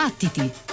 Battiti!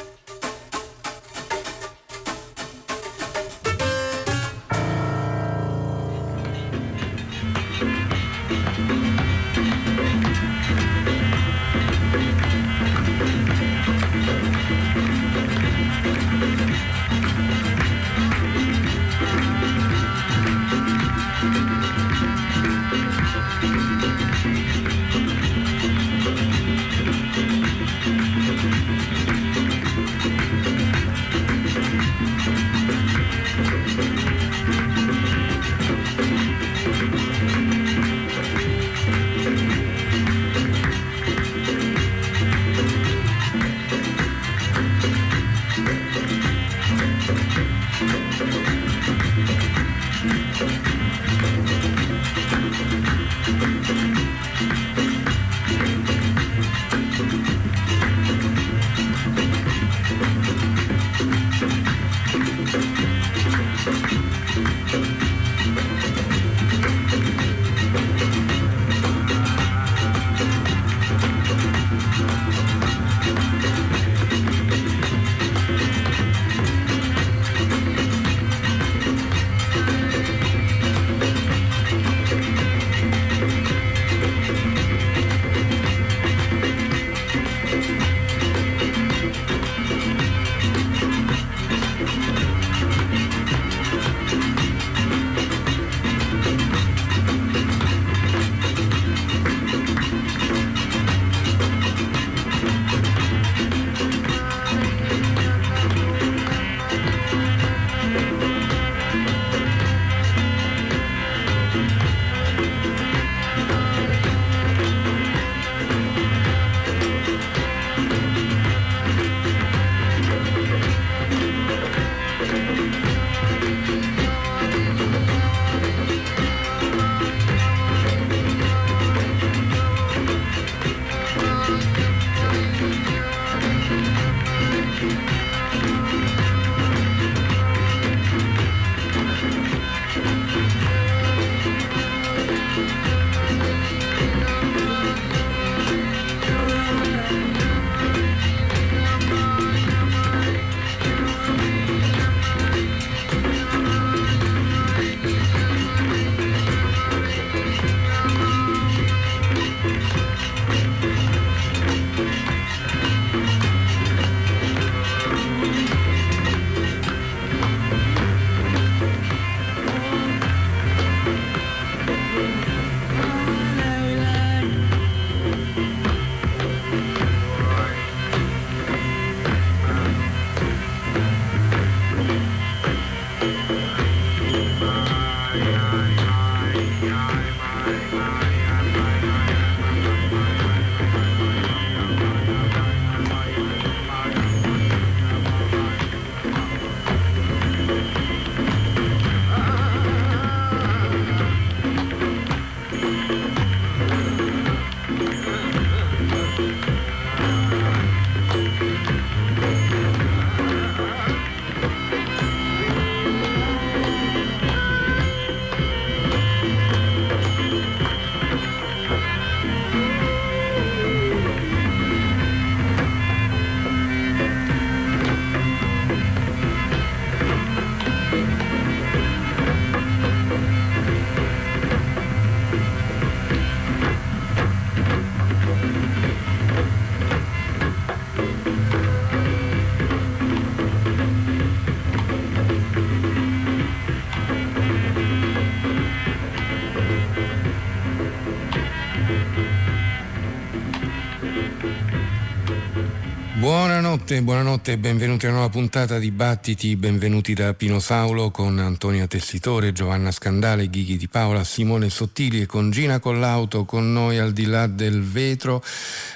Buonanotte, buonanotte e benvenuti a una nuova puntata di Battiti, benvenuti da Pino Saulo con Antonia Tessitore, Giovanna Scandale, Ghighi Di Paola, Simone Sottili e con Gina Collauto con noi al di là del vetro.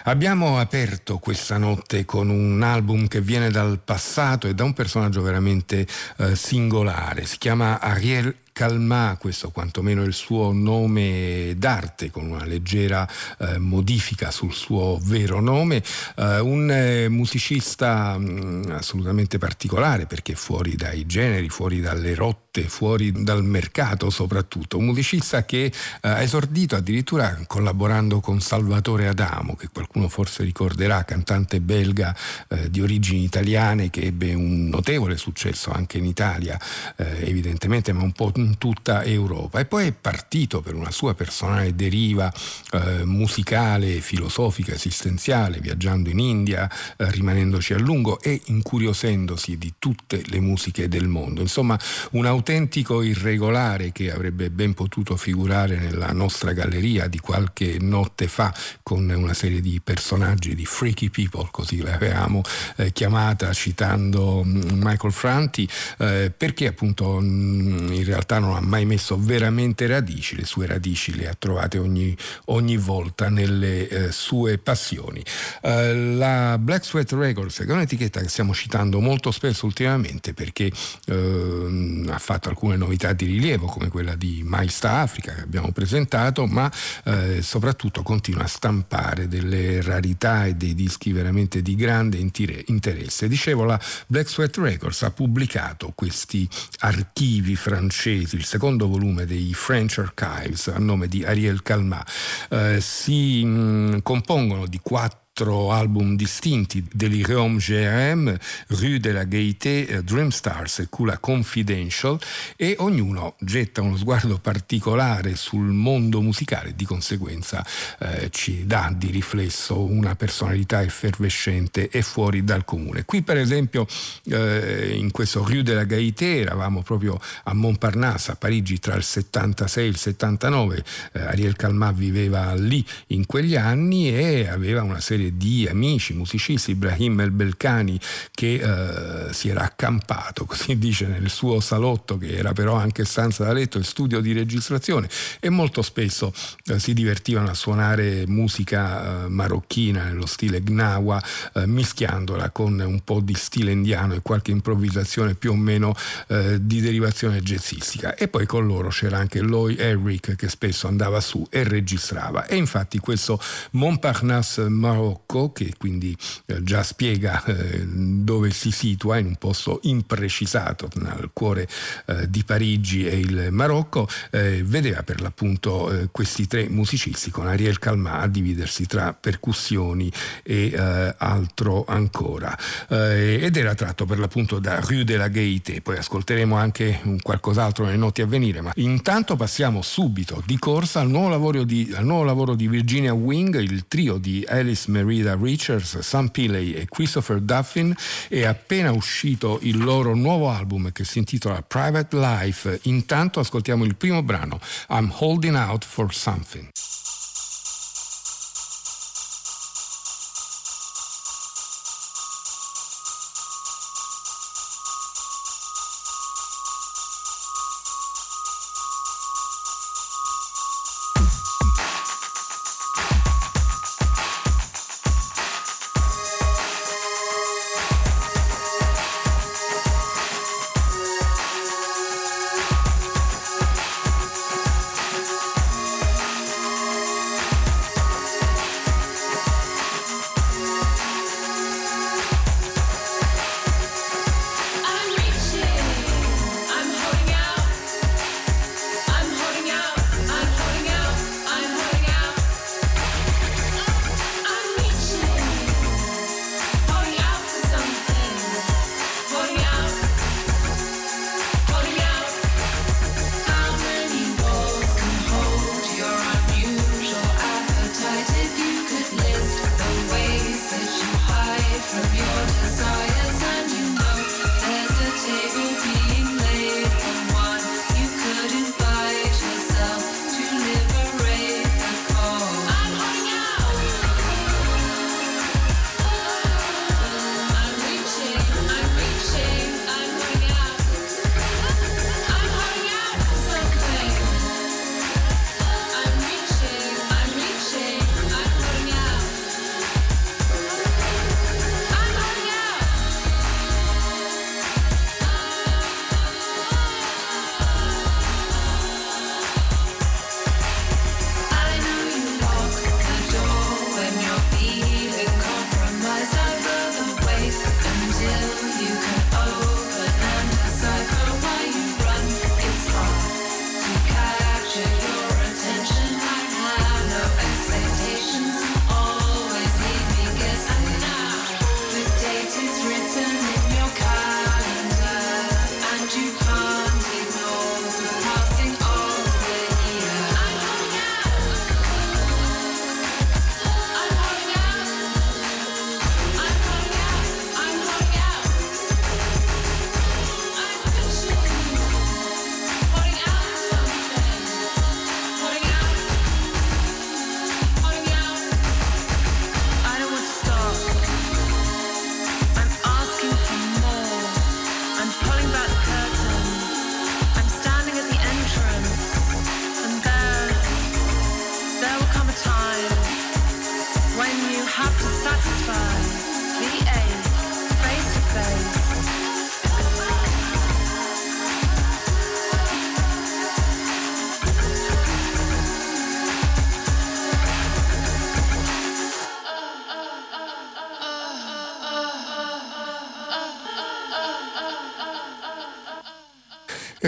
Abbiamo aperto questa notte con un album che viene dal passato e da un personaggio veramente eh, singolare, si chiama Ariel Calma, questo quantomeno è il suo nome d'arte, con una leggera eh, modifica sul suo vero nome, eh, un eh, musicista mh, mm, assolutamente particolare perché fuori dai generi, fuori dalle rotte, fuori dal mercato soprattutto, un musicista che eh, ha esordito addirittura collaborando con Salvatore Adamo, che qualcuno forse ricorderà, cantante belga eh, di origini italiane che ebbe un notevole successo anche in Italia, eh, evidentemente, ma un po' in tutta Europa. E poi è partito per una sua personale deriva eh, musicale, filosofica, esistenziale, viaggiando in India, eh, rimanendoci a lungo e incuriosendosi di tutte le musiche del mondo. Insomma, un autentico irregolare che avrebbe ben potuto figurare nella nostra galleria di qualche notte fa con una serie di personaggi di freaky people, così l'avevamo eh, chiamata citando mm, Michael Franti, eh, perché appunto mm, in realtà non ha mai messo veramente radici, le sue radici le ha trovate ogni, ogni volta nelle eh, sue passioni. Eh, la Black Sweat Records è un'etichetta che stiamo citando molto spesso ultimamente perché ehm, ha fatto alcune novità di rilievo come quella di Maista Africa che abbiamo presentato, ma eh, soprattutto continua a stampare delle rarità e dei dischi veramente di grande interesse. Dicevo, la Black Sweat Records ha pubblicato questi archivi francesi, il secondo volume dei French Archives a nome di Ariel Calmat. Eh, si mh, compongono di quattro quattro album distinti, Delirium GRM, Rue de la Gaieté, eh, Dream Stars e Kula Confidential e ognuno getta uno sguardo particolare sul mondo musicale, di conseguenza eh, ci dà di riflesso una personalità effervescente e fuori dal comune. Qui per esempio eh, in questo Rue de la Gaieté eravamo proprio a Montparnasse, a Parigi tra il 76 e il 79, eh, Ariel Calmat viveva lì in quegli anni e aveva una serie di amici, musicisti, Ibrahim El Belkani, che eh, si era accampato, così dice, nel suo salotto, che era però anche stanza da letto e studio di registrazione, e molto spesso eh, si divertivano a suonare musica eh, marocchina nello stile gnawa, eh, mischiandola con un po' di stile indiano e qualche improvvisazione più o meno eh, di derivazione jazzistica. E poi con loro c'era anche Loy Eric che spesso andava su e registrava. E infatti questo Montparnasse Marocco Marocco, che quindi eh, già spiega eh, dove si situa in un posto imprecisato nel cuore eh, di Parigi e il Marocco, vedeva per l'appunto questi tre musicisti con Ariel Calmat a dividersi tra percussioni e altro ancora. ed era tratto per l'appunto da Rue de la Gaieté, poi ascolteremo anche un qualcos'altro nelle notti a venire, ma intanto passiamo subito di corsa al nuovo lavoro di, al nuovo lavoro di Virginia Wing, il trio di Alice Marie Rita Richards, Sam Pilley e Christopher Duffin è appena uscito il loro nuovo album che si intitola Private Life. Intanto ascoltiamo il primo brano, I'm Holding Out for Something.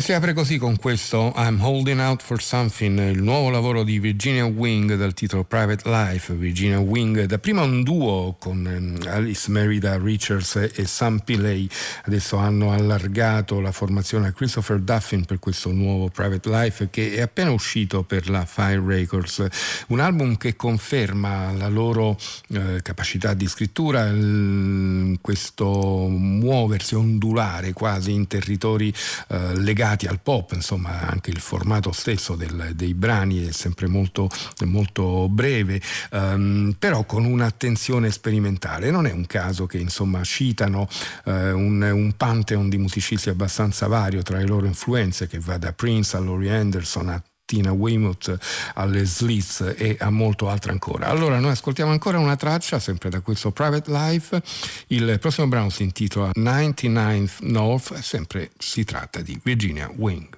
Si apre così con questo I'm Holding Out for Something, il nuovo lavoro di Virginia Wing dal titolo Private Life. Virginia Wing, da prima un duo con ehm, Alice Merida Richards e Sam Pillay, adesso hanno allargato la formazione a Christopher Duffin per questo nuovo Private Life che è appena uscito per la Fire Records, un album che conferma la loro eh, capacità di scrittura, il, questo muoversi, ondulare quasi in territori eh, legati legati al pop, insomma anche il formato stesso del, dei brani è sempre molto, molto breve, um, però con un'attenzione sperimentale. Non è un caso che insomma citano uh, un, un pantheon di musicisti abbastanza vario tra le loro influenze che va da Prince a Laurie Anderson a Tina Weymouth, alle Slits e a molto altro ancora. Allora noi ascoltiamo ancora una traccia, sempre da questo Private Life. Il prossimo brano si intitola 99th North, sempre si tratta di Virginia Wing.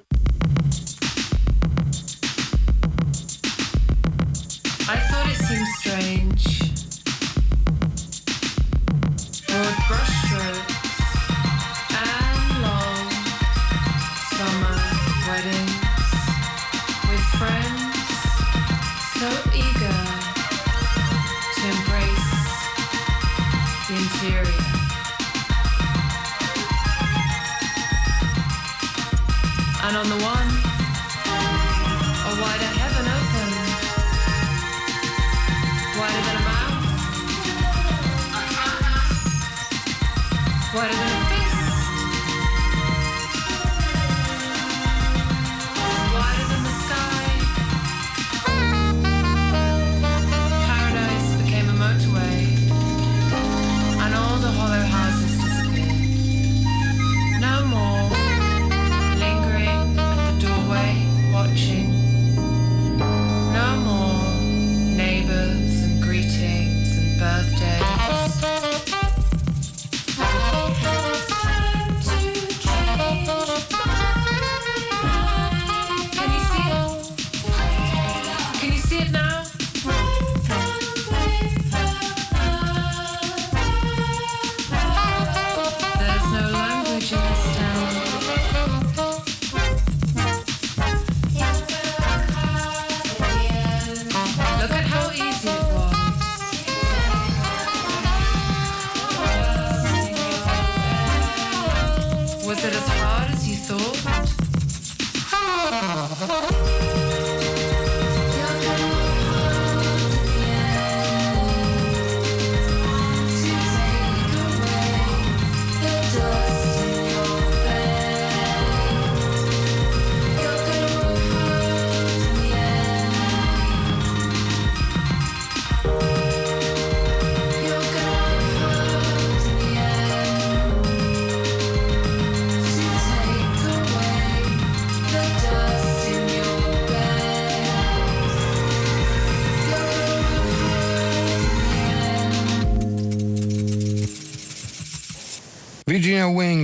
I thought it seemed strange.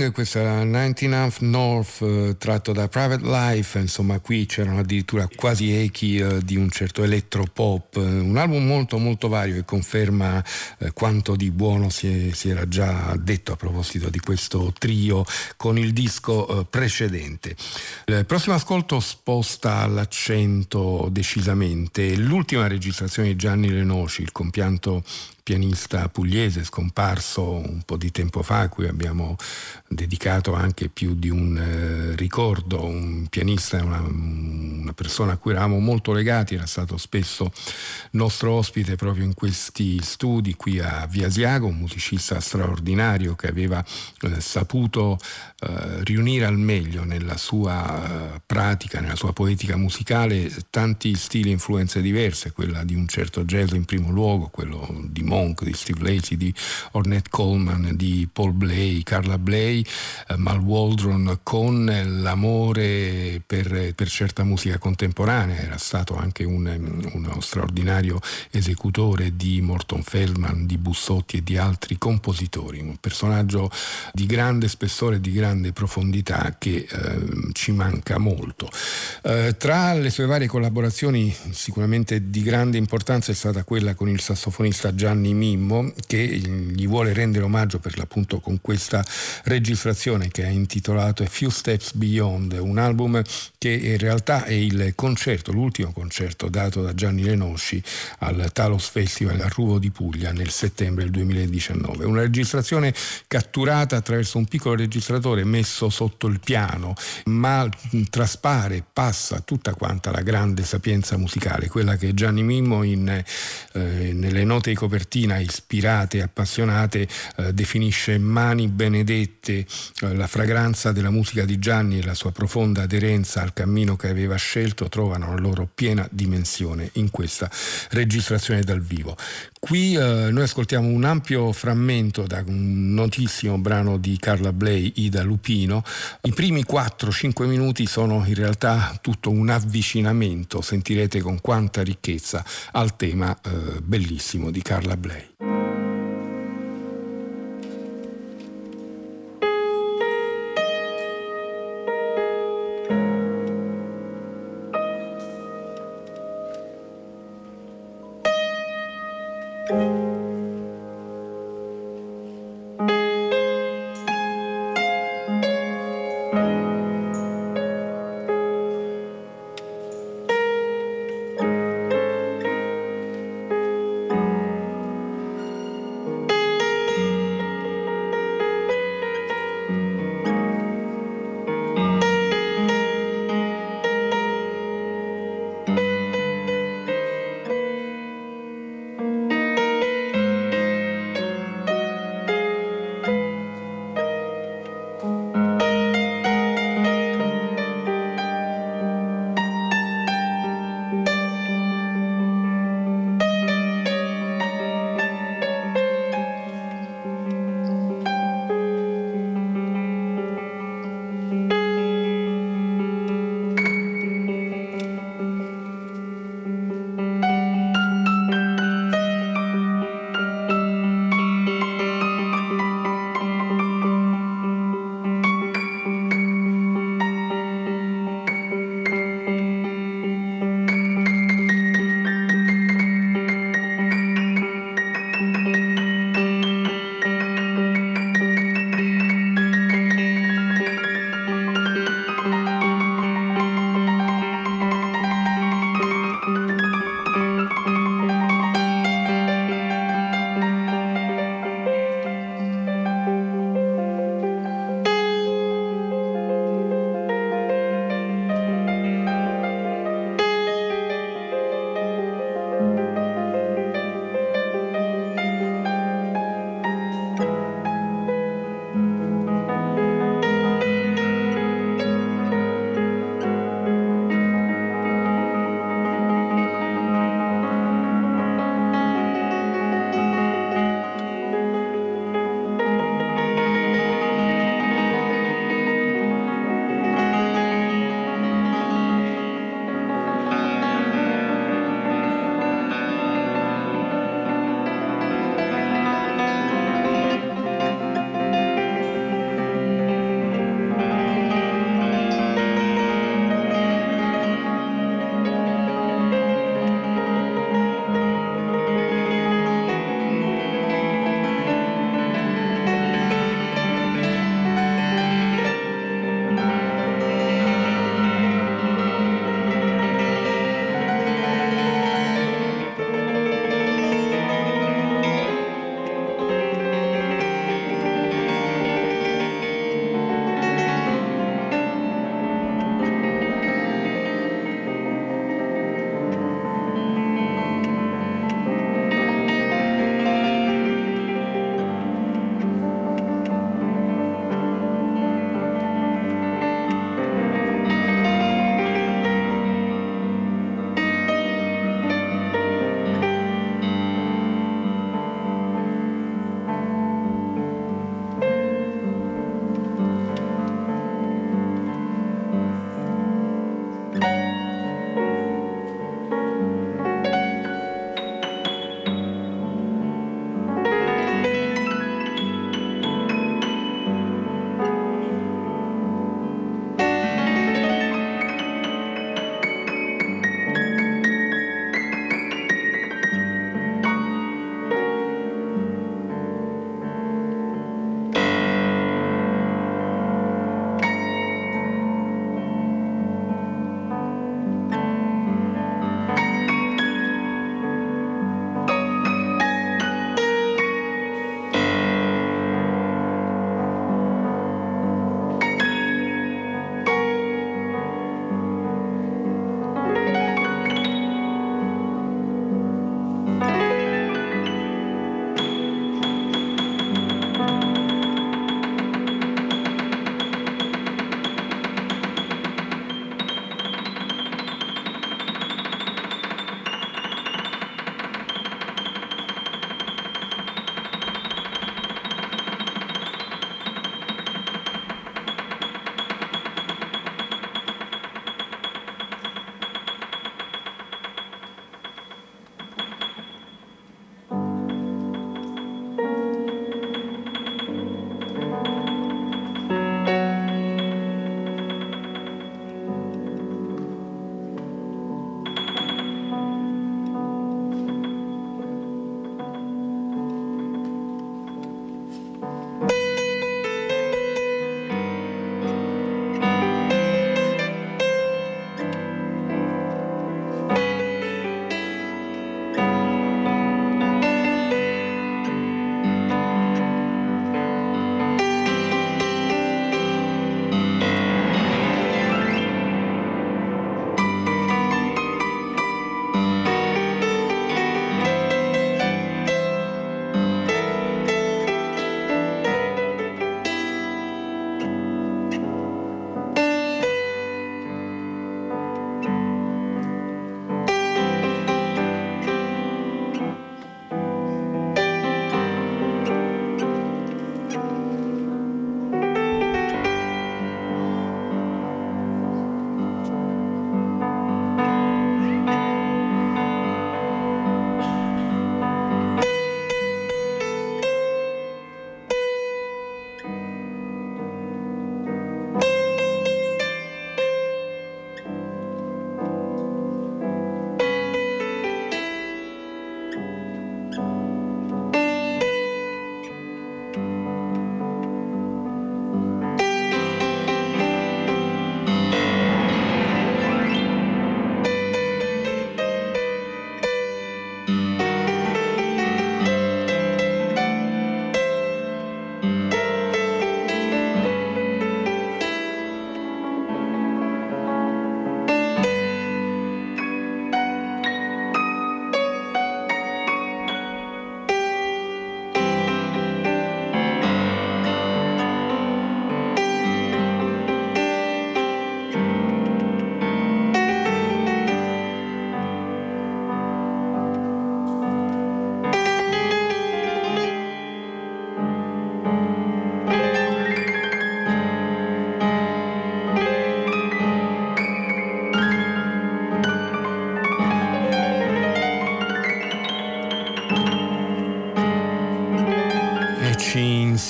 Wing, questa 99th North eh, tratto da Private Life, insomma qui c'erano addirittura quasi echi eh, di un certo elettropop, un album molto molto vario e conferma eh, quanto di buono si, è, si, era già detto a proposito di questo trio con il disco eh, precedente. Il prossimo ascolto sposta l'accento decisamente, l'ultima registrazione di Gianni Lenoci, il compianto pianista pugliese scomparso un po' di tempo fa, a cui abbiamo dedicato anche più di un eh, ricordo, un pianista, una, una persona a cui eravamo molto legati, era stato spesso nostro ospite proprio in questi studi qui a Via Siago, un musicista straordinario che aveva eh, saputo eh, riunire al meglio nella sua eh, pratica, nella sua poetica musicale tanti stili e influenze diverse, quella di un certo jazz in primo luogo, quello di Monk, di Steve Lacey, di Ornette Coleman, di Paul Blay, Carla Bley, eh, Mal Waldron con l'amore per, per, certa musica contemporanea, era stato anche un, uno straordinario esecutore di Morton Feldman, di Bussotti e di altri compositori, un personaggio di grande spessore e di grande profondità che eh, ci manca molto. Eh, tra le sue varie collaborazioni sicuramente di grande importanza è stata quella con il sassofonista Gianni Mimmo che gli vuole rendere omaggio per l'appunto con questa registrazione che ha intitolato A Few Steps Beyond, un album che in realtà è il concerto, l'ultimo concerto dato da Gianni Lenosci al Talos Festival a Ruvo di Puglia nel settembre del 2019. Una registrazione catturata attraverso un piccolo registratore messo sotto il piano, ma traspare, passa tutta quanta la grande sapienza musicale, quella che Gianni Mimmo in, eh, nelle note di copertina ispirate e appassionate eh, definisce mani benedette, eh, la fragranza della musica di Gianni e la sua profonda aderenza al cammino che aveva scelto trovano la loro piena dimensione in questa registrazione dal vivo. Qui eh, noi ascoltiamo un ampio frammento da un notissimo brano di Carla Bley, Ida Lupino. I primi 4-5 minuti sono in realtà tutto un avvicinamento, sentirete con quanta ricchezza, al tema eh, bellissimo di Carla Bley. blij.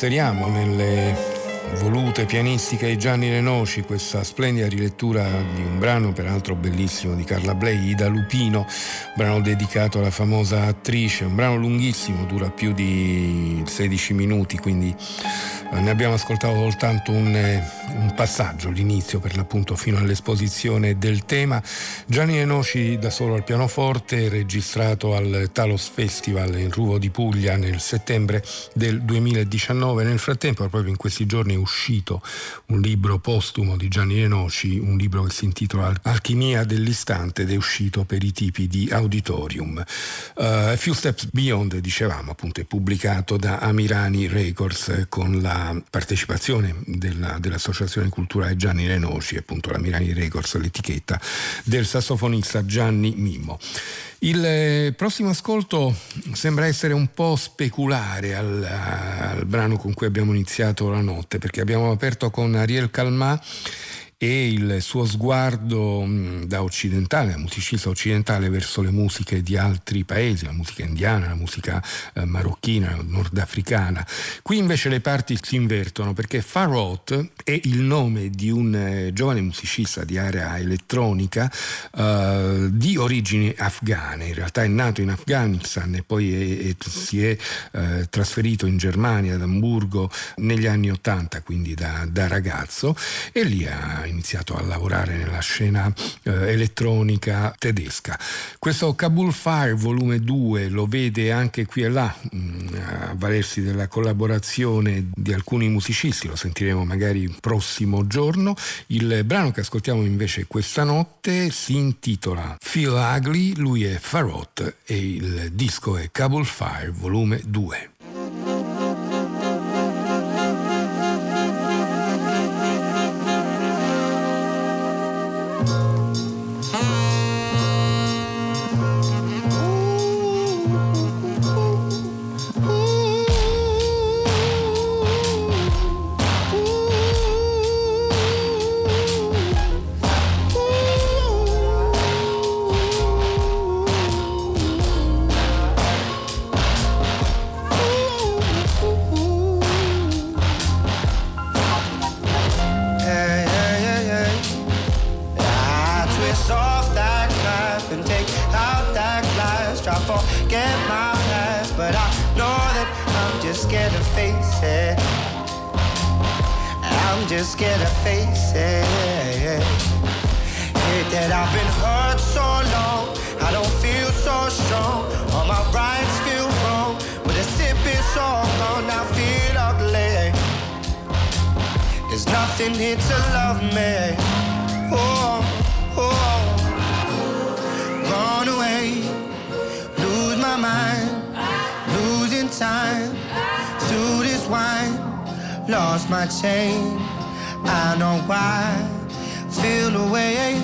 Inseriamo nelle volute pianistica di Gianni Lenoci, questa splendida rilettura di un brano peraltro bellissimo di Carla Blei, Ida Lupino, brano dedicato alla famosa attrice, un brano lunghissimo, dura più di 16 minuti, quindi eh, ne abbiamo ascoltato soltanto un, eh, un, passaggio, l'inizio per l'appunto fino all'esposizione del tema. Gianni Enoci da solo al pianoforte, registrato al Talos Festival in Ruvo di Puglia nel settembre del 2019. Nel frattempo, proprio in questi giorni, è uscito un libro postumo di Gianni Enoci, un libro che si intitola Alchimia dell'istante ed è uscito per i tipi di auditorium. Uh, Few Steps Beyond, dicevamo, appunto, è pubblicato da Amirani Records con la partecipazione della, dell'Associazione Culturale Gianni Lenoci, appunto la Mirani Records, l'etichetta del sassofonista Gianni Mimmo. Il eh, prossimo ascolto sembra essere un po' speculare al, al brano con cui abbiamo iniziato la notte, perché abbiamo aperto con Ariel Calmà e il suo sguardo da occidentale, da musicista occidentale verso le musiche di altri paesi, la musica indiana, la musica eh, marocchina, nordafricana. Qui invece le parti si invertono perché Farot è il nome di un eh, giovane musicista di area elettronica eh, di origini afghane, in realtà è nato in Afghanistan e poi è, è, si è eh, trasferito in Germania, ad Amburgo, negli anni Ottanta, quindi da, da ragazzo, e lì ha iniziato a lavorare nella scena eh, elettronica tedesca. Questo Kabul Fire volume 2 lo vede anche qui e là, mh, mm, a valersi della collaborazione di alcuni musicisti, lo sentiremo magari prossimo giorno. Il brano che ascoltiamo invece questa notte si intitola Feel Ugly, lui è Farot e il disco è Kabul Fire volume 2. just get a face it. Hate that I've been hurt so long, I don't feel so strong. All my rights feel wrong, with a sip it's all gone, I feel ugly. There's nothing here to love me. Oh, oh. Run away, lose my mind, losing time through this wine, lost my chain. I know why. Feel away,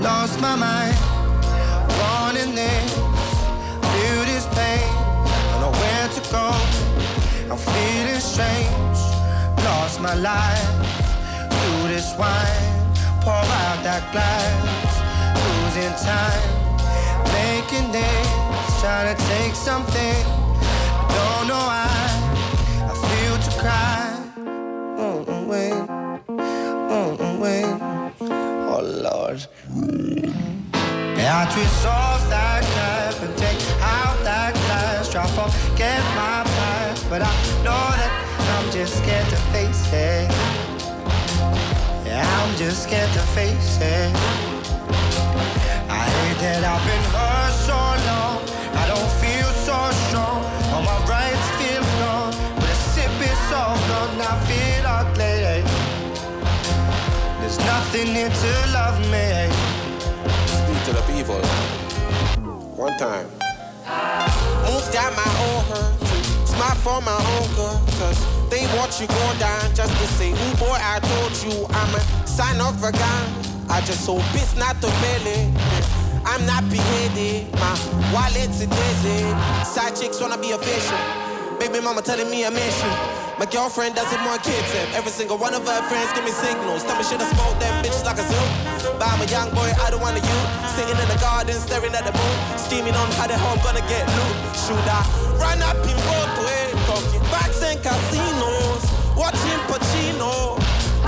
lost my mind. Born in this, feel this pain. I know where to go. I'm feeling strange. Lost my life through this wine. Pour out that glass. Losing time, making this. Trying to take something. I don't know why. God. Can't resolve that curse and take out that curse. Try to forget my past, but I know that I'm just scared to face it. Yeah, I'm just scared to face it. I hate that I've been hurt so long. I don't feel so strong. All my rights feel gone. But a sip is all gone. I feel ugly. Speak to the people. One time. Moved out my own hurt. Smart for my own good. Cause they watch you go down just to say, Ooh boy, I told you I'm a sign of a gun. I just hope it's not the belly. I'm not beheaded. My wallet's a desert. Side chicks wanna be official. Baby mama telling me I miss you. My girlfriend doesn't want kids and every single one of her friends give me signals. Tell me should I smoke them bitches like a zoo? But I'm a young boy, I don't want to you. Sitting in the garden, staring at the moon. Scheming on how the hell I'm gonna get loot. Should I run up in Broadway? Talking Bats and casinos, watching Pacino.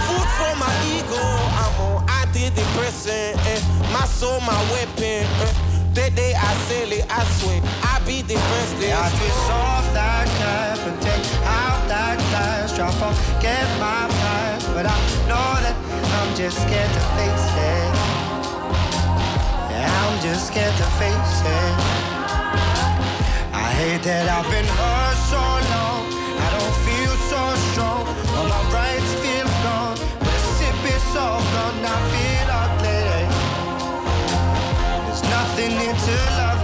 Food for my ego, I'm on antidepressant. Eh. My soul, my weapon. Eh. That day I sell it, I swear, I be defenseless. Yeah, I twist off that cap and take out that glass. Try to forget my past, but I know that I'm just scared to face it. I'm just scared to face it. I hate that I've been hurt so long. I don't feel so strong. All my rights feel gone. But the sip is all gone. I feel nothing here to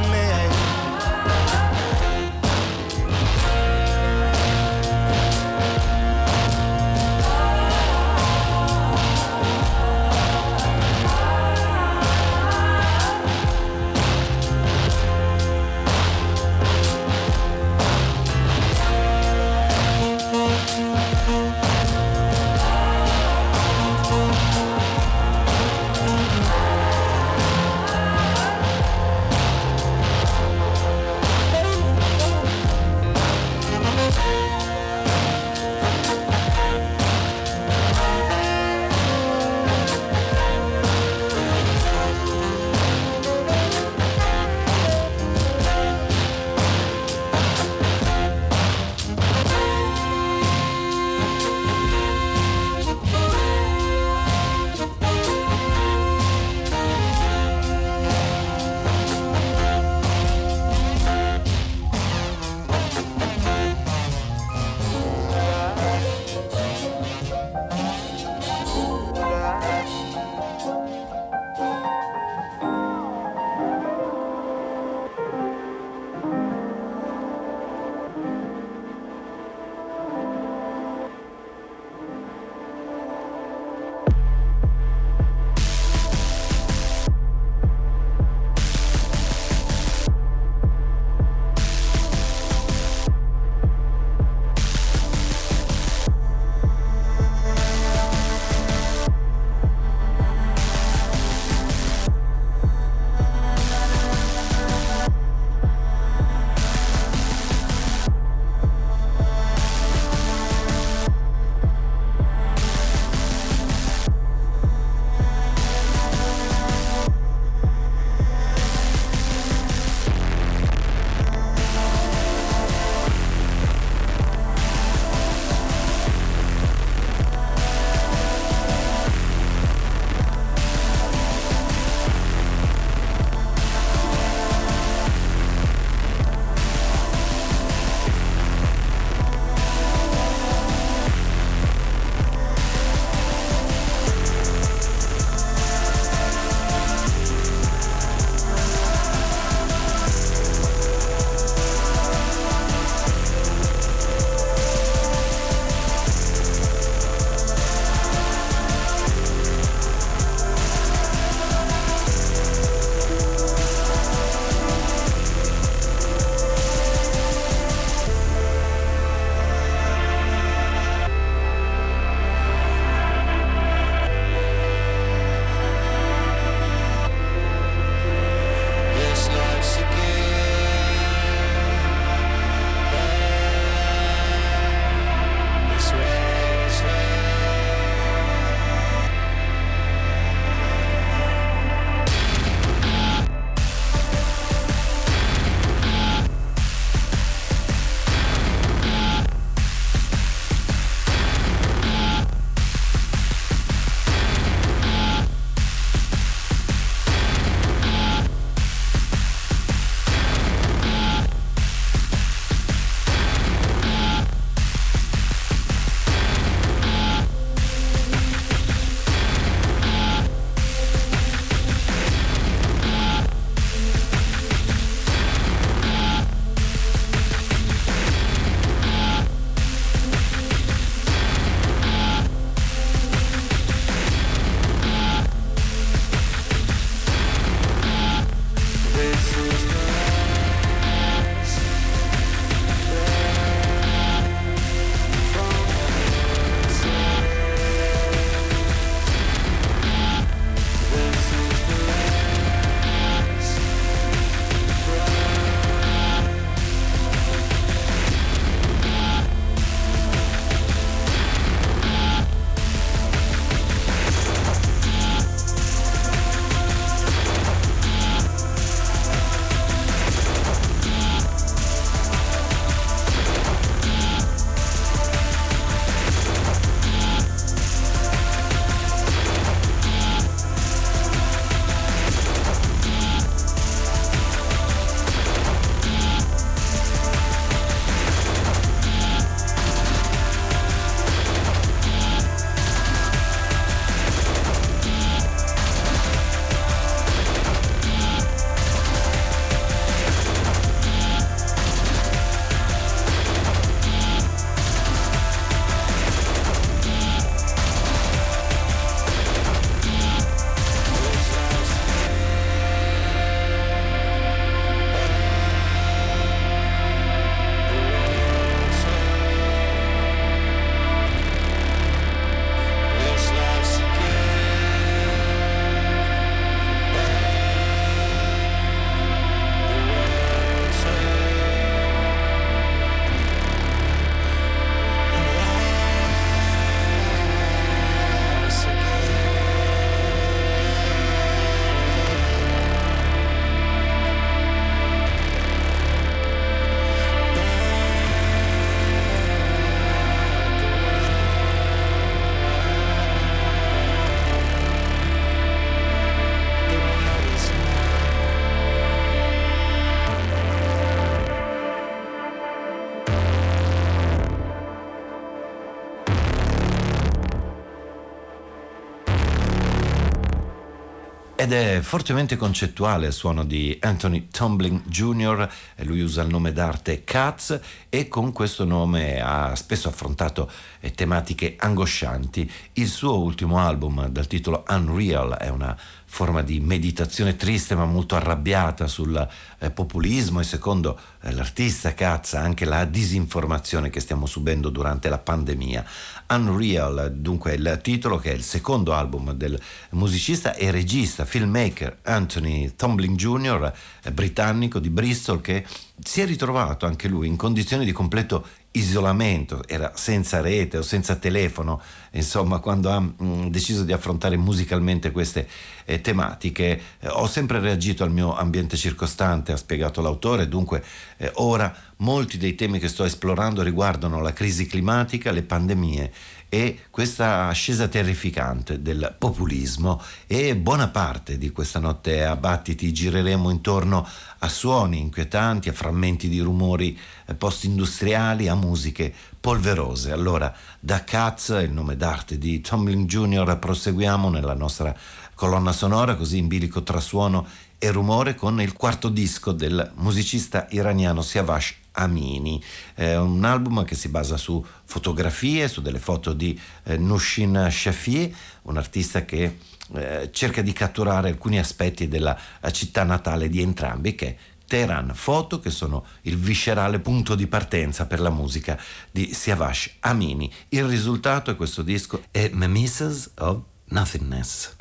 ed è fortemente concettuale il suono di Anthony Tumbling Jr., lui usa il nome d'arte Katz e con questo nome ha spesso affrontato eh, tematiche angoscianti. Il suo ultimo album dal titolo Unreal è una forma di meditazione triste ma molto arrabbiata sul eh, populismo e secondo eh, l'artista Katz anche la disinformazione che stiamo subendo durante la pandemia. Unreal, dunque il titolo che è il secondo album del musicista e regista, filmmaker Anthony Tumbling Jr., eh, britannico di Bristol che si è ritrovato anche lui in condizioni di completo isolamento, era senza rete o senza telefono, insomma quando ha mh, mm, deciso di affrontare musicalmente queste eh, tematiche eh, ho sempre reagito al mio ambiente circostante, ha spiegato l'autore, dunque eh, ora molti dei temi che sto esplorando riguardano la crisi climatica, le pandemie e questa ascesa terrificante del populismo e buona parte di questa notte a battiti gireremo intorno a suoni inquietanti, a frammenti di rumori eh, post-industriali, a musiche polverose. Allora, da Katz, il nome d'arte di Tomlin Jr., proseguiamo nella nostra colonna sonora, così in bilico tra suono e rumore, con il quarto disco del musicista iraniano Siavash Amini, eh, un album che si basa su fotografie, su delle foto di eh, Nushin Shafie, un artista che eh, cerca di catturare alcuni aspetti della città natale di entrambi, che è Teheran, foto che sono il viscerale punto di partenza per la musica di Siavash Amini. Il risultato è questo disco è Memisses of Nothingness.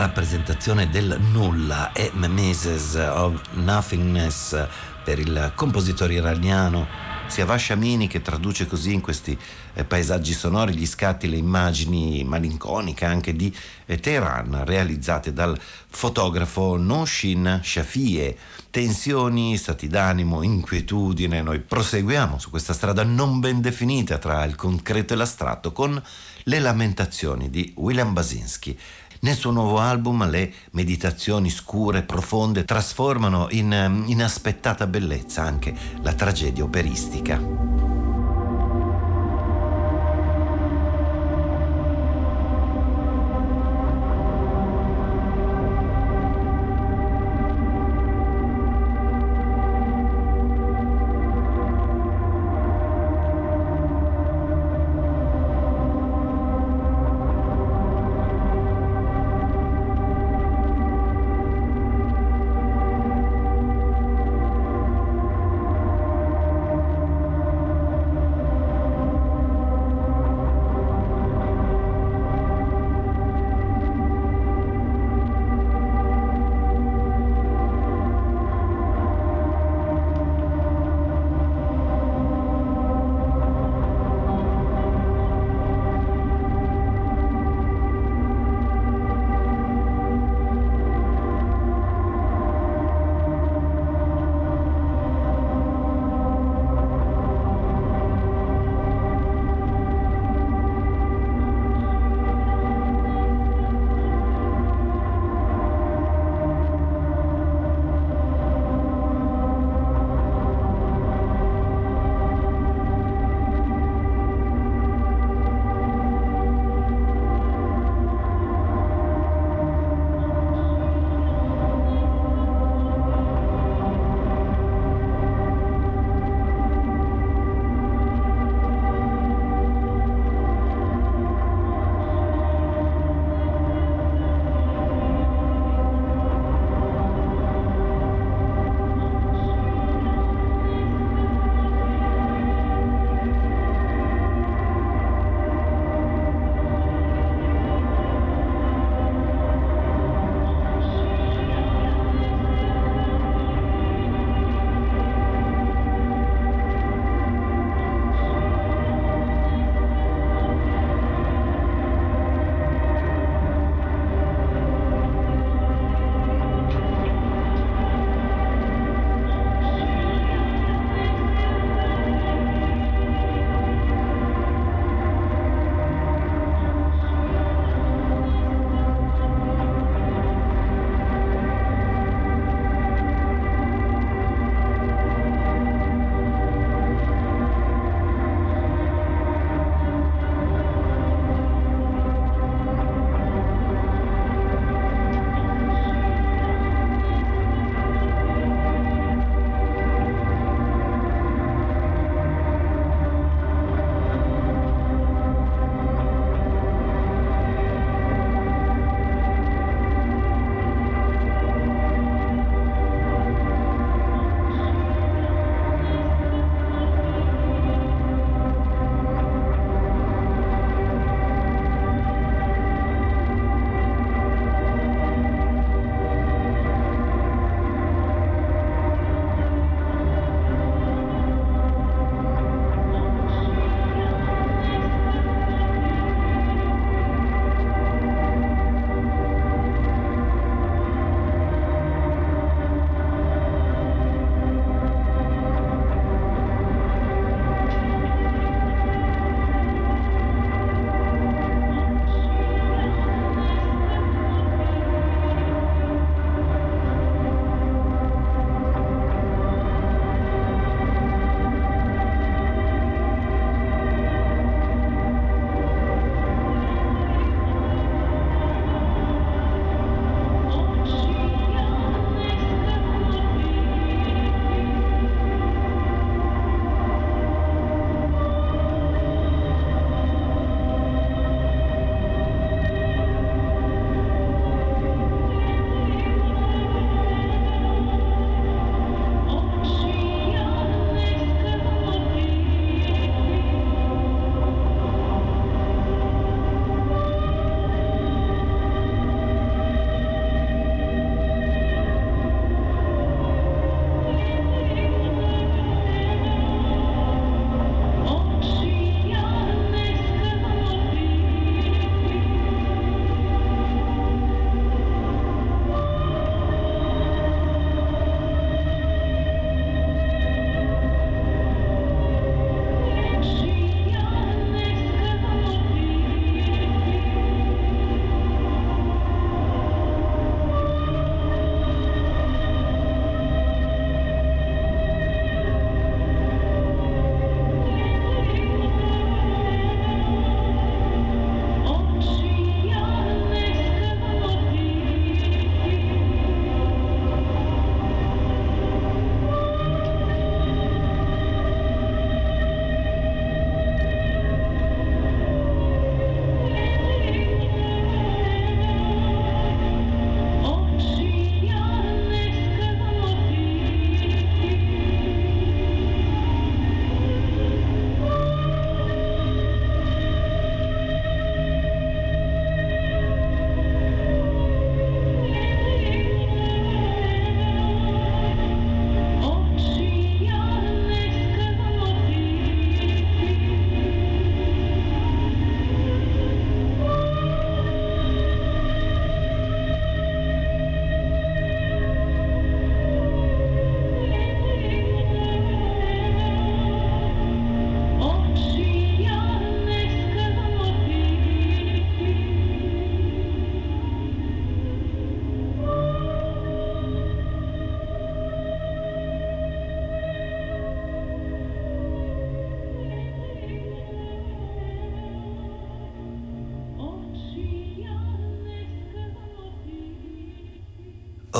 Rappresentazione del nulla è Memeses of Nothingness per il compositore iraniano sia Vasciamini che traduce così in questi eh, paesaggi sonori gli scatti, le immagini malinconiche anche di eh, Teheran realizzate dal fotografo Noshin Shafie. Tensioni, stati d'animo, inquietudine, noi proseguiamo su questa strada non ben definita tra il concreto e l'astratto con le lamentazioni di William Basinski. Nel suo nuovo album le meditazioni scure, profonde, trasformano in ehm, inaspettata bellezza anche la tragedia operistica.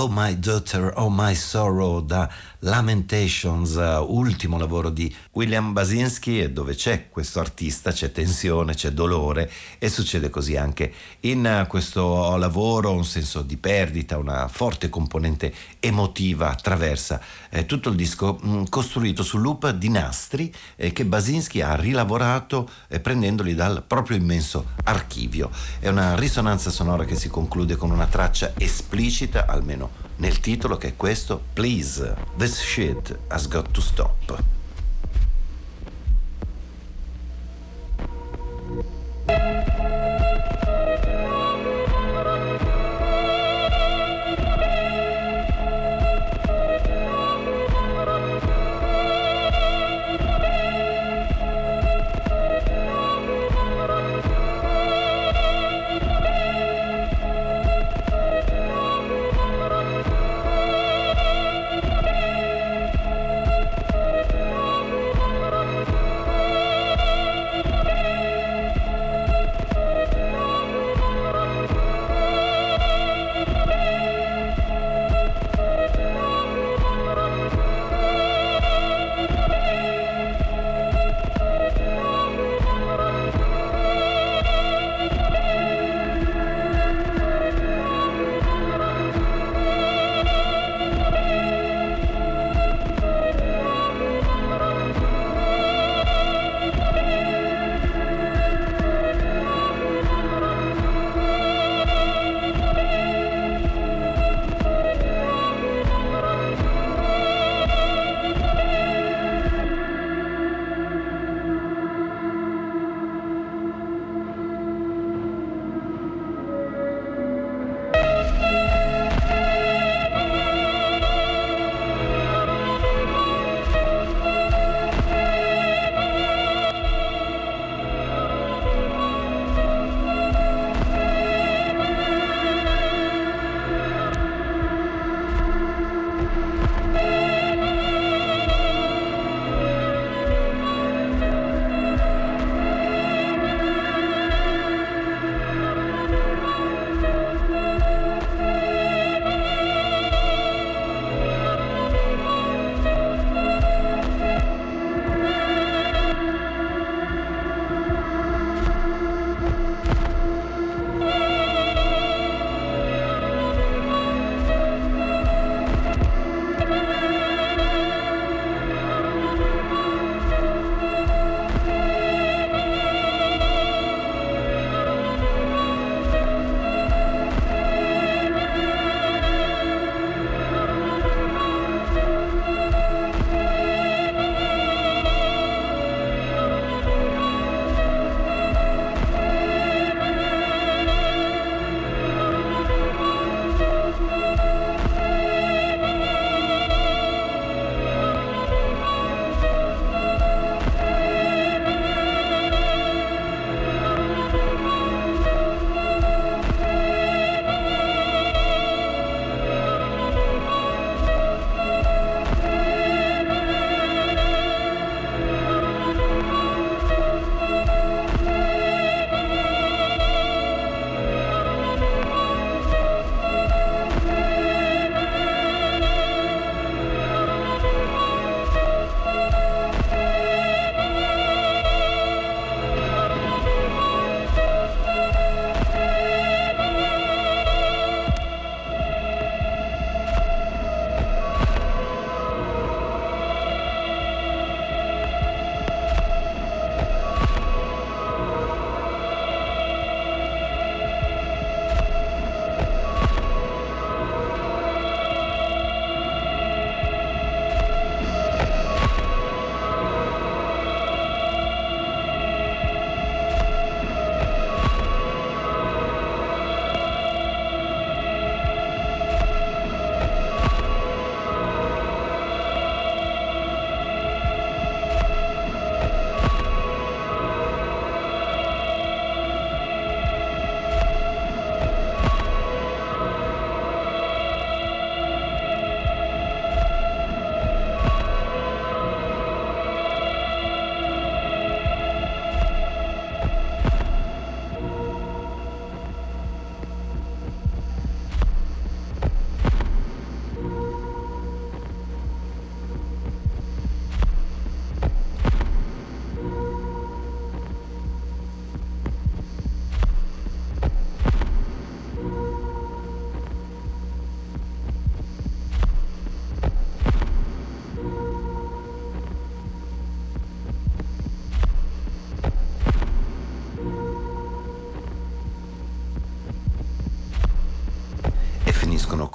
Oh My Daughter, Oh My Sorrow da Lamentations, ultimo lavoro di William Basinski e dove c'è questo artista c'è tensione, c'è dolore e succede così anche in questo lavoro un senso di perdita, una forte componente emotiva attraversa eh, tutto il disco mh, mm, costruito su loop di nastri eh, che Basinski ha rilavorato eh, prendendoli dal proprio immenso archivio. È una risonanza sonora che si conclude con una traccia esplicita, almeno nel titolo che è questo Please, this shit has got to stop. thank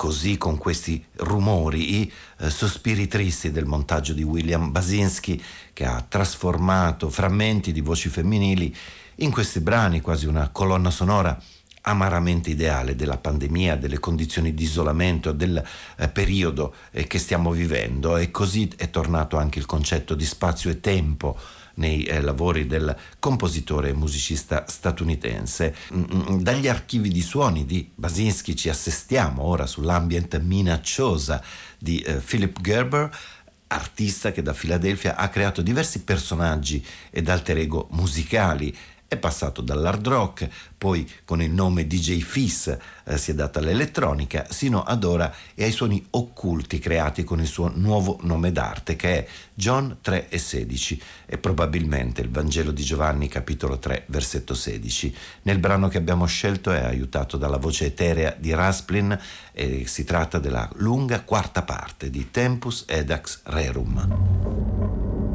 così con questi rumori, i eh, sospiri tristi del montaggio di William Basinski che ha trasformato frammenti di voci femminili in questi brani, quasi una colonna sonora amaramente ideale della pandemia, delle condizioni di isolamento, del eh, periodo eh, che stiamo vivendo. E così è tornato anche il concetto di spazio e tempo nei eh, lavori del compositore e musicista statunitense. Mm, mm, dagli archivi di suoni di Basinski ci assestiamo ora sull'ambient minacciosa di eh, Philip Gerber artista che da Filadelfia ha creato diversi personaggi ed alter ego musicali è passato dall'hard rock, poi con il nome DJ Fizz eh, si è data all'elettronica, sino ad ora e ai suoni occulti creati con il suo nuovo nome d'arte che è John 3 e 16 e probabilmente il Vangelo di Giovanni capitolo 3 versetto 16. Nel brano che abbiamo scelto è aiutato dalla voce eterea di Rasplin e si tratta della lunga quarta parte di Tempus Edax Rerum.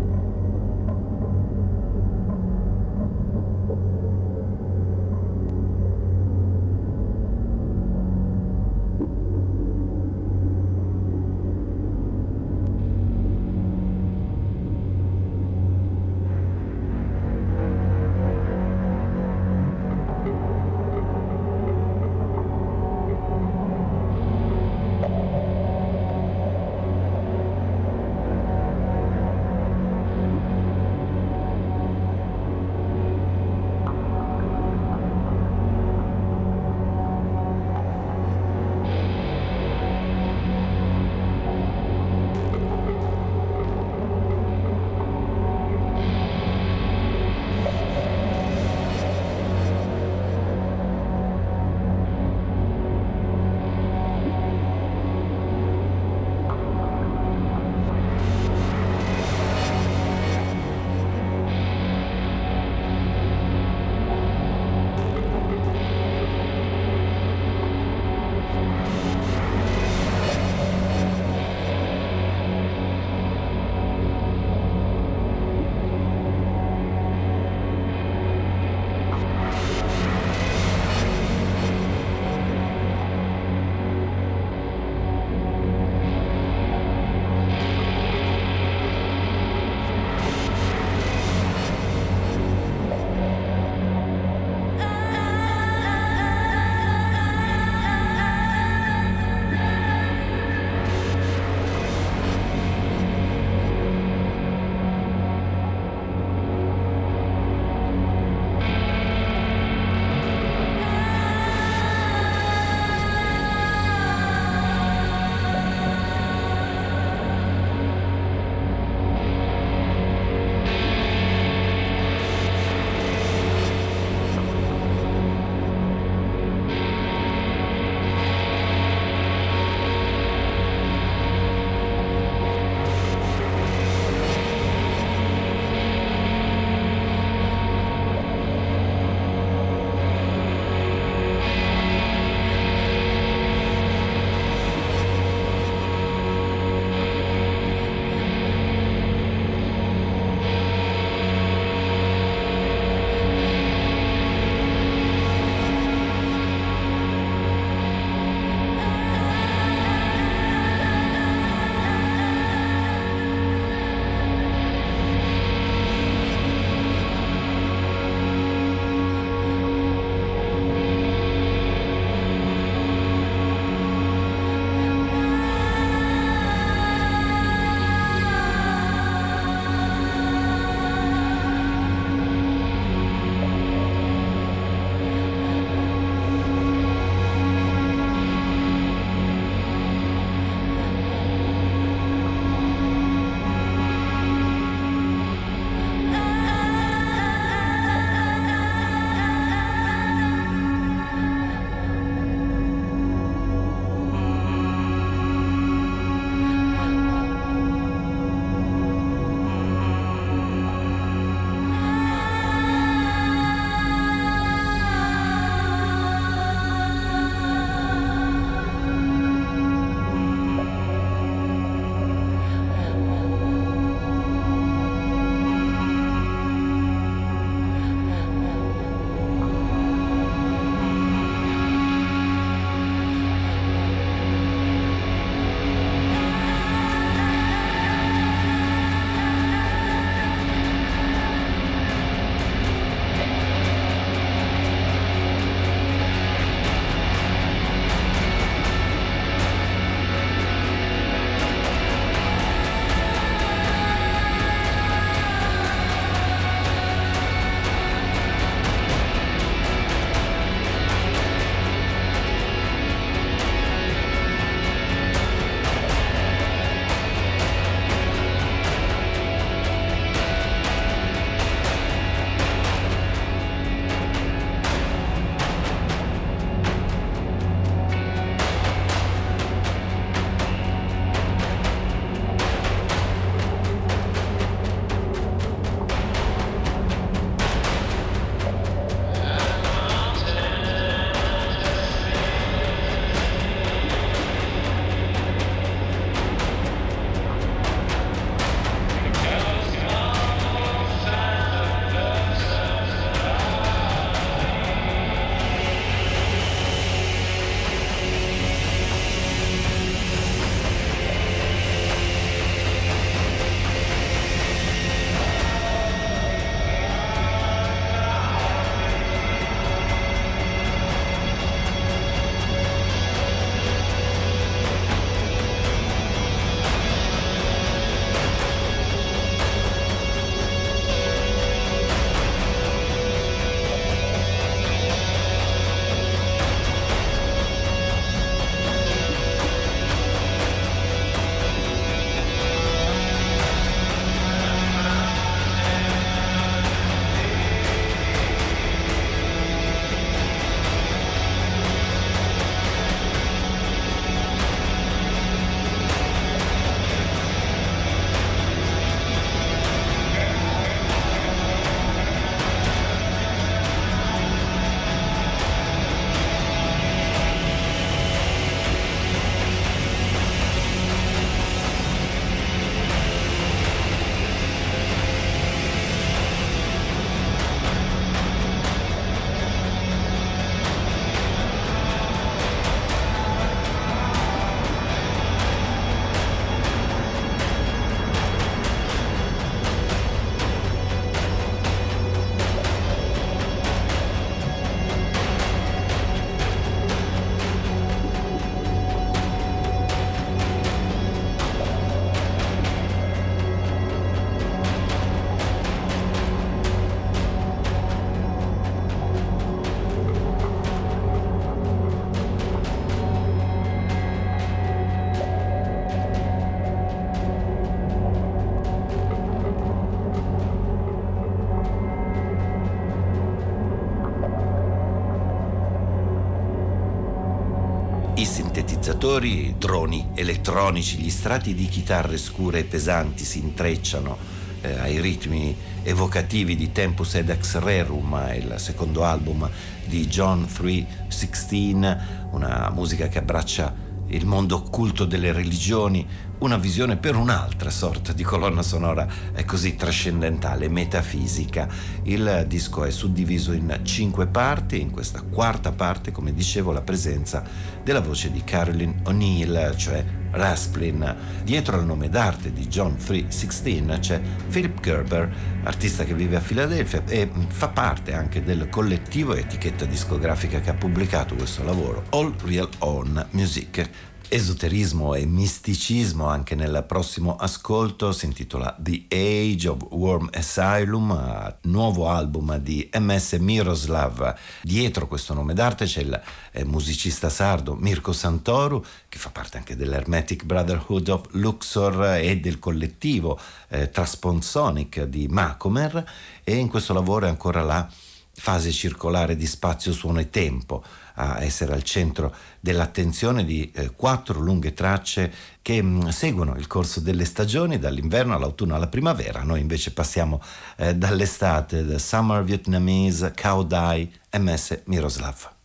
Sintetizzatori, droni elettronici, gli strati di chitarre scure e pesanti si intrecciano eh, ai ritmi evocativi di Tempus Edax Rerum, il secondo album di John 316, una musica che abbraccia il mondo occulto delle religioni, una visione per un'altra sorta di colonna sonora così trascendentale, metafisica. Il disco è suddiviso in cinque parti, in questa quarta parte, come dicevo, la presenza della voce di Caroline O'Neill, cioè Rasplin. Dietro al nome d'arte di John 316 c'è Philip Gerber, artista che vive a Filadelfia e fa parte anche del collettivo e etichetta discografica che ha pubblicato questo lavoro, All Real On Music esoterismo e misticismo anche nel prossimo ascolto, si intitola The Age of Worm Asylum, nuovo album di MS Miroslav. Dietro questo nome d'arte c'è il eh, musicista sardo Mirko Santoru, che fa parte anche dell'Hermetic Brotherhood of Luxor e del collettivo eh, Trasponsonic di Macomer e in questo lavoro è ancora la fase circolare di spazio, suono e tempo a essere al centro dell'attenzione di eh, quattro lunghe tracce che mh, mm, seguono il corso delle stagioni, dall'inverno all'autunno alla primavera. Noi invece passiamo eh, dall'estate, The Summer Vietnamese, Cao Dai, MS Miroslav.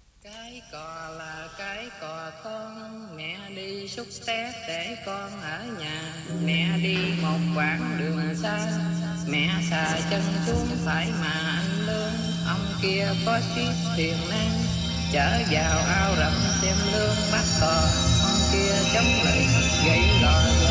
xúc tét để con ở nhà mẹ đi một quãng đường xa mẹ xà chân xuống phải mà anh lương ông kia có chiếc thuyền nan chở vào ao rậm xem lương bắt cò con kia chống lại gãy lò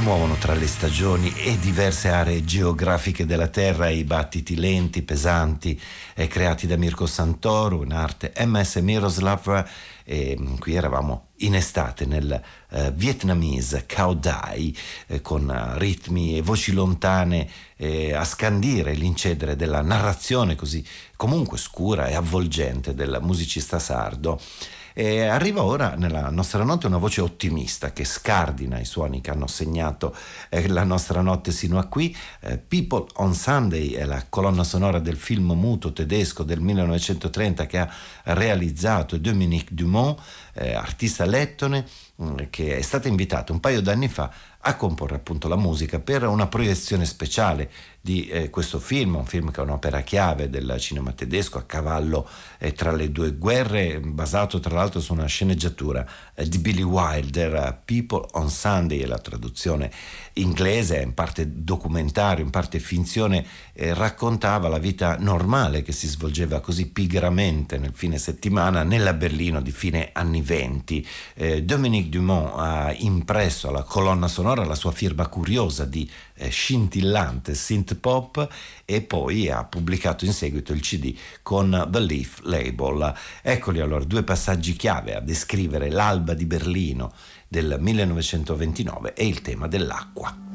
si muovono tra le stagioni e diverse aree geografiche della Terra i battiti lenti, pesanti, eh, creati da Mirko Santoro, in arte MS Miroslav. E mm, qui eravamo in estate nel eh, vietnamese Cao Dai eh, con ritmi e voci lontane eh, a scandire l'incedere della narrazione così comunque scura e avvolgente del musicista sardo. E arriva ora nella nostra notte una voce ottimista che scardina i suoni che hanno segnato eh, la nostra notte sino a qui. Eh, People on Sunday è la colonna sonora del film muto tedesco del 1930 che ha realizzato Dominique Dumont, eh, artista lettone, mm, che è stata invitata un paio d'anni fa a comporre appunto la musica per una proiezione speciale di eh, questo film, un film che è un'opera chiave del cinema tedesco a cavallo eh, tra le due guerre, basato tra l'altro su una sceneggiatura eh, di Billy Wilder, People on Sunday è la traduzione inglese, in parte documentario, in parte finzione, eh, raccontava la vita normale che si svolgeva così pigramente nel fine settimana nella Berlino di fine anni venti. Eh, Dominique Dumont ha impresso alla colonna sonora la sua firma curiosa di eh, scintillante pop e poi ha pubblicato in seguito il CD con The Leaf Label. Eccoli allora due passaggi chiave a descrivere l'alba di Berlino del 1929 e il tema dell'acqua.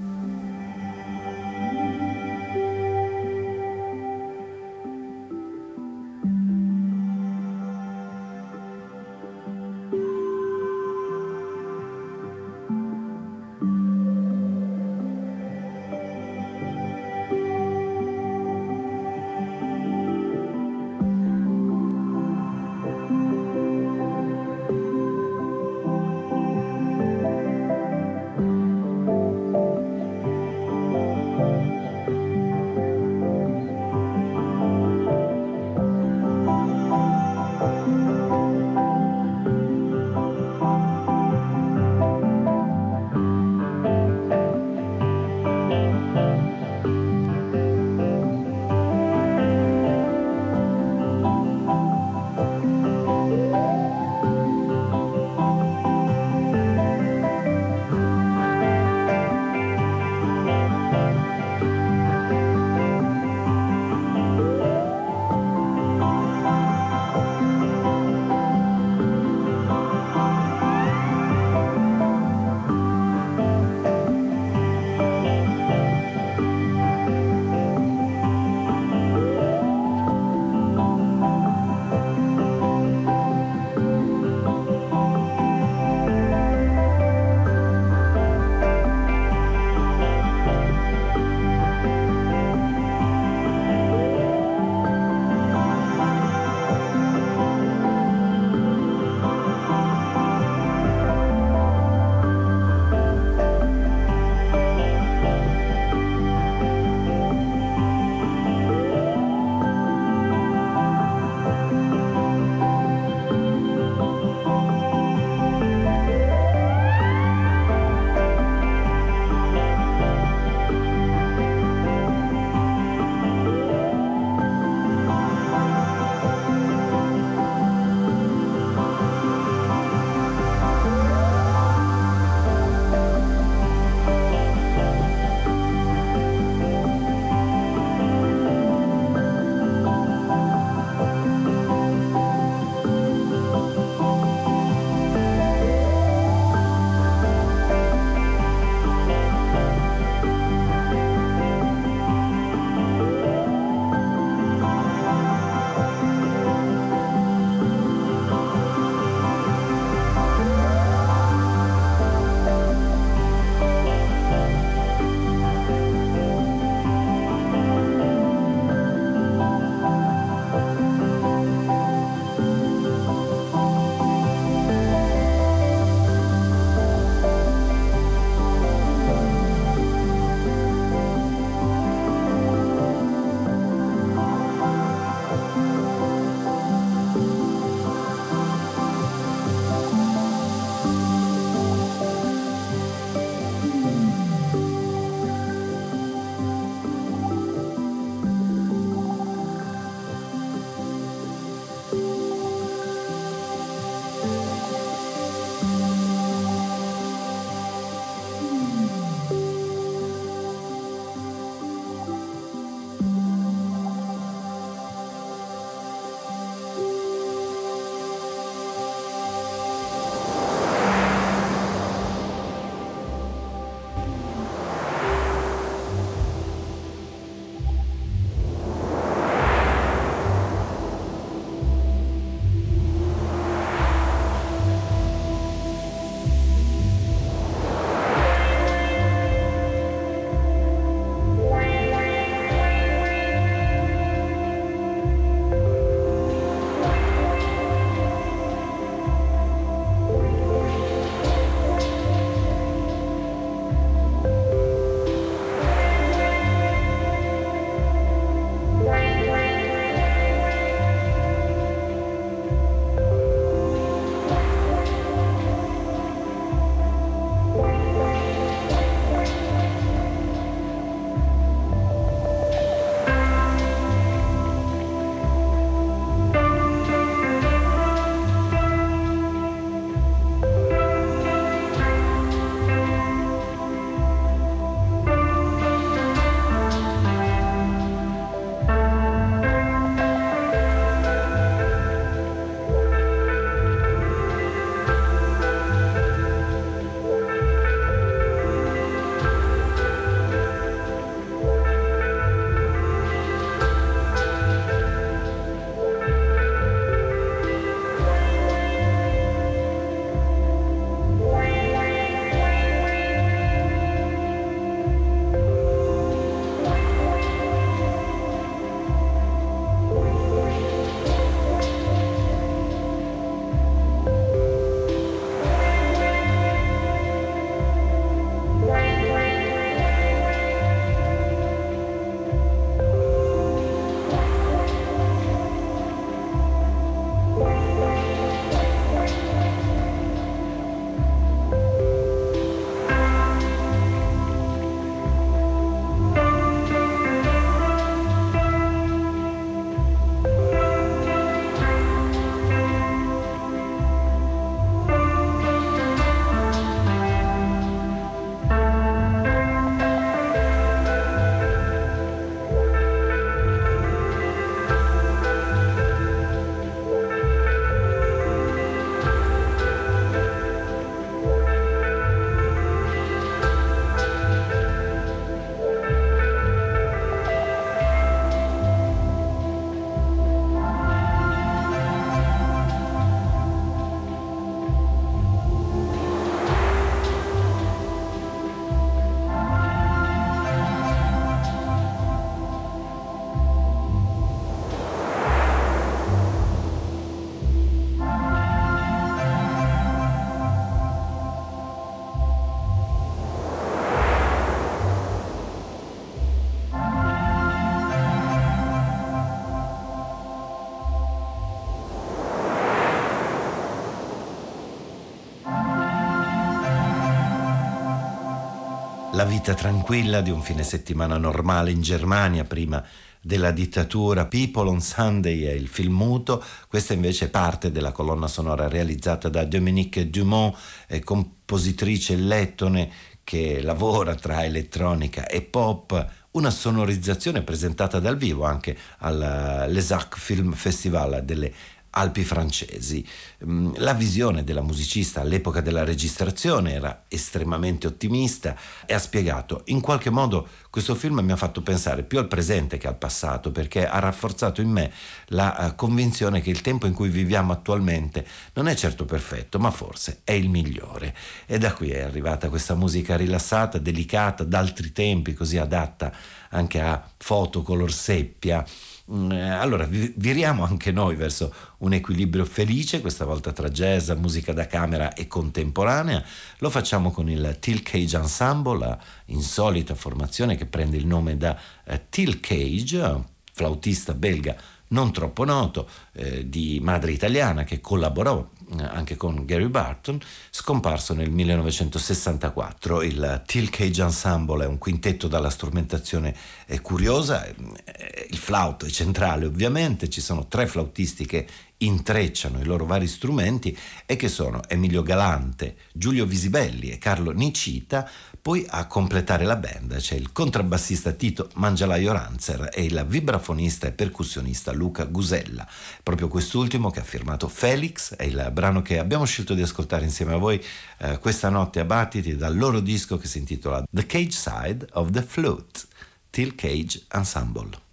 La vita tranquilla di un fine settimana normale in Germania prima della dittatura. People on Sunday è il film muto, questa invece è parte della colonna sonora realizzata da Dominique Dumont, compositrice lettone che lavora tra elettronica e pop, una sonorizzazione presentata dal vivo anche all'Esac Film Festival delle Alpi francesi. Mm, la visione della musicista all'epoca della registrazione era estremamente ottimista e ha spiegato in qualche modo questo film mi ha fatto pensare più al presente che al passato perché ha rafforzato in me la uh, convinzione che il tempo in cui viviamo attualmente non è certo perfetto ma forse è il migliore e da qui è arrivata questa musica rilassata, delicata, d'altri tempi così adatta anche a foto color seppia eh, allora viriamo anche noi verso un equilibrio felice, questa volta tra jazz, musica da camera e contemporanea. Lo facciamo con il Till Cage Ensemble, la insolita formazione che prende il nome da eh, Till Cage, flautista belga non troppo noto, eh, di madre italiana che collaborò eh, anche con Gary Barton, scomparso nel 1964. Il Till Cage Ensemble è un quintetto dalla strumentazione eh, curiosa, eh, il flauto è centrale ovviamente, ci sono tre flautisti che intrecciano i loro vari strumenti e che sono Emilio Galante, Giulio Visibelli e Carlo Nicita, poi a completare la band c'è il contrabbassista Tito Mangialaio Ranzer e il vibrafonista e percussionista Luca Gusella. Proprio quest'ultimo che ha firmato Felix è il brano che abbiamo scelto di ascoltare insieme a voi eh, questa notte a Battiti dal loro disco che si intitola The Cage Side of the Flute, Till Cage Ensemble.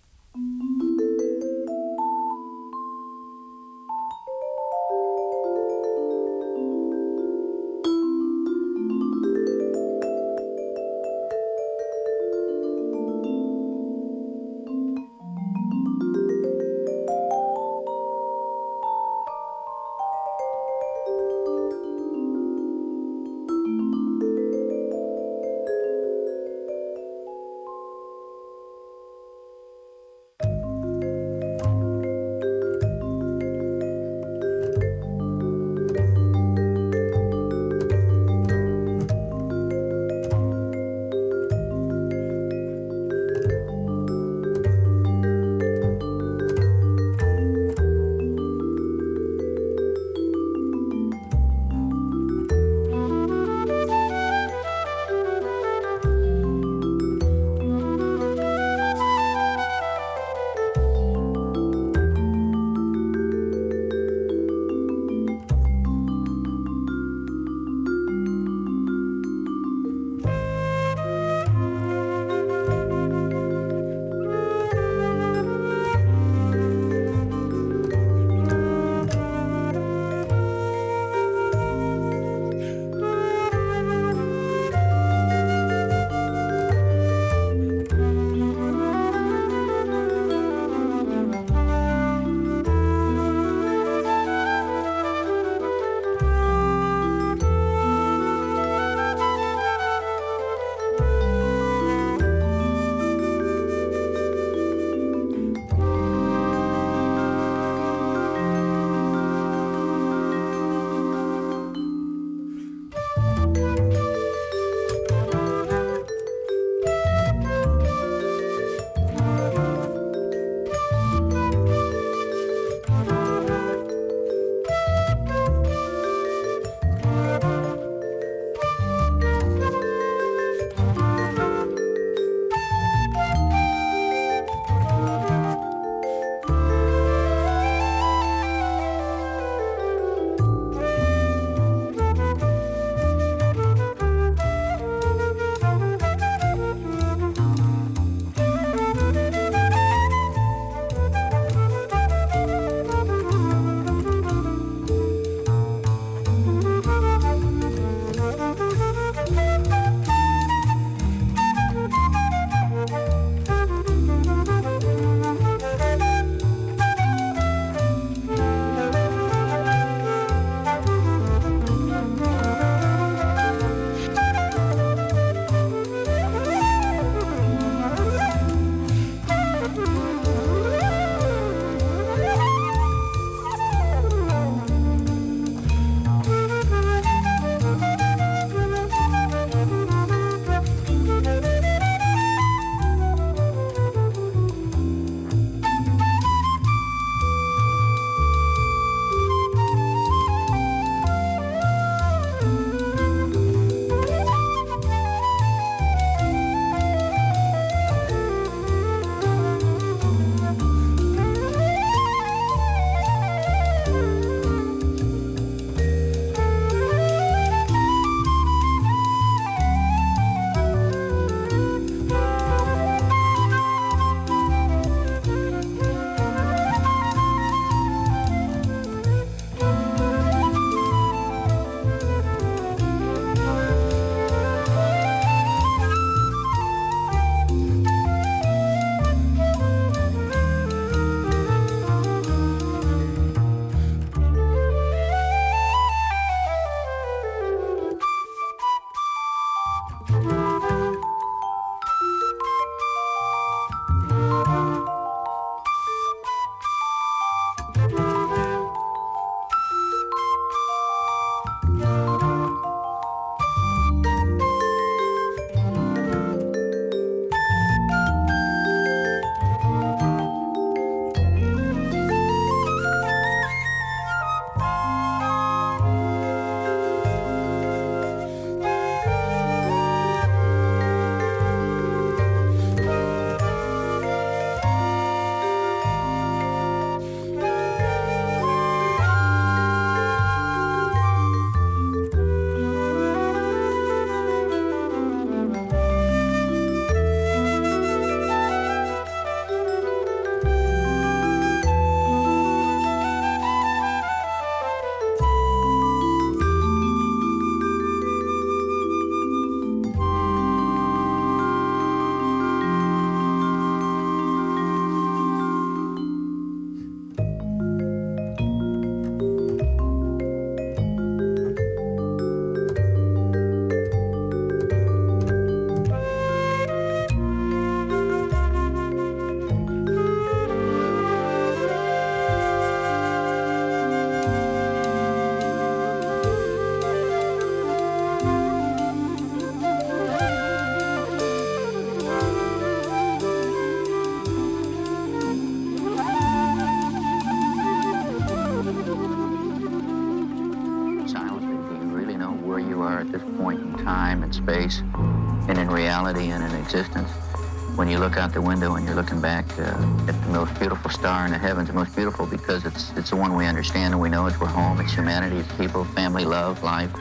The window and you're looking back uh, at the most beautiful star in the heavens, the most beautiful because it's it's the one we understand and we know it's we're home, it's humanity, it's people, family, love, life.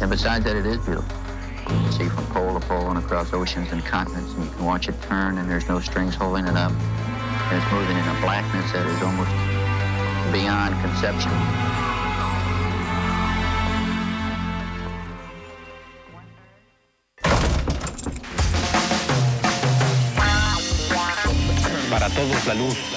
And besides that, it is beautiful. You can see from pole to pole and across oceans and continents, and you can watch it turn, and there's no strings holding it up. And it's moving in a blackness that is almost beyond conception. salud.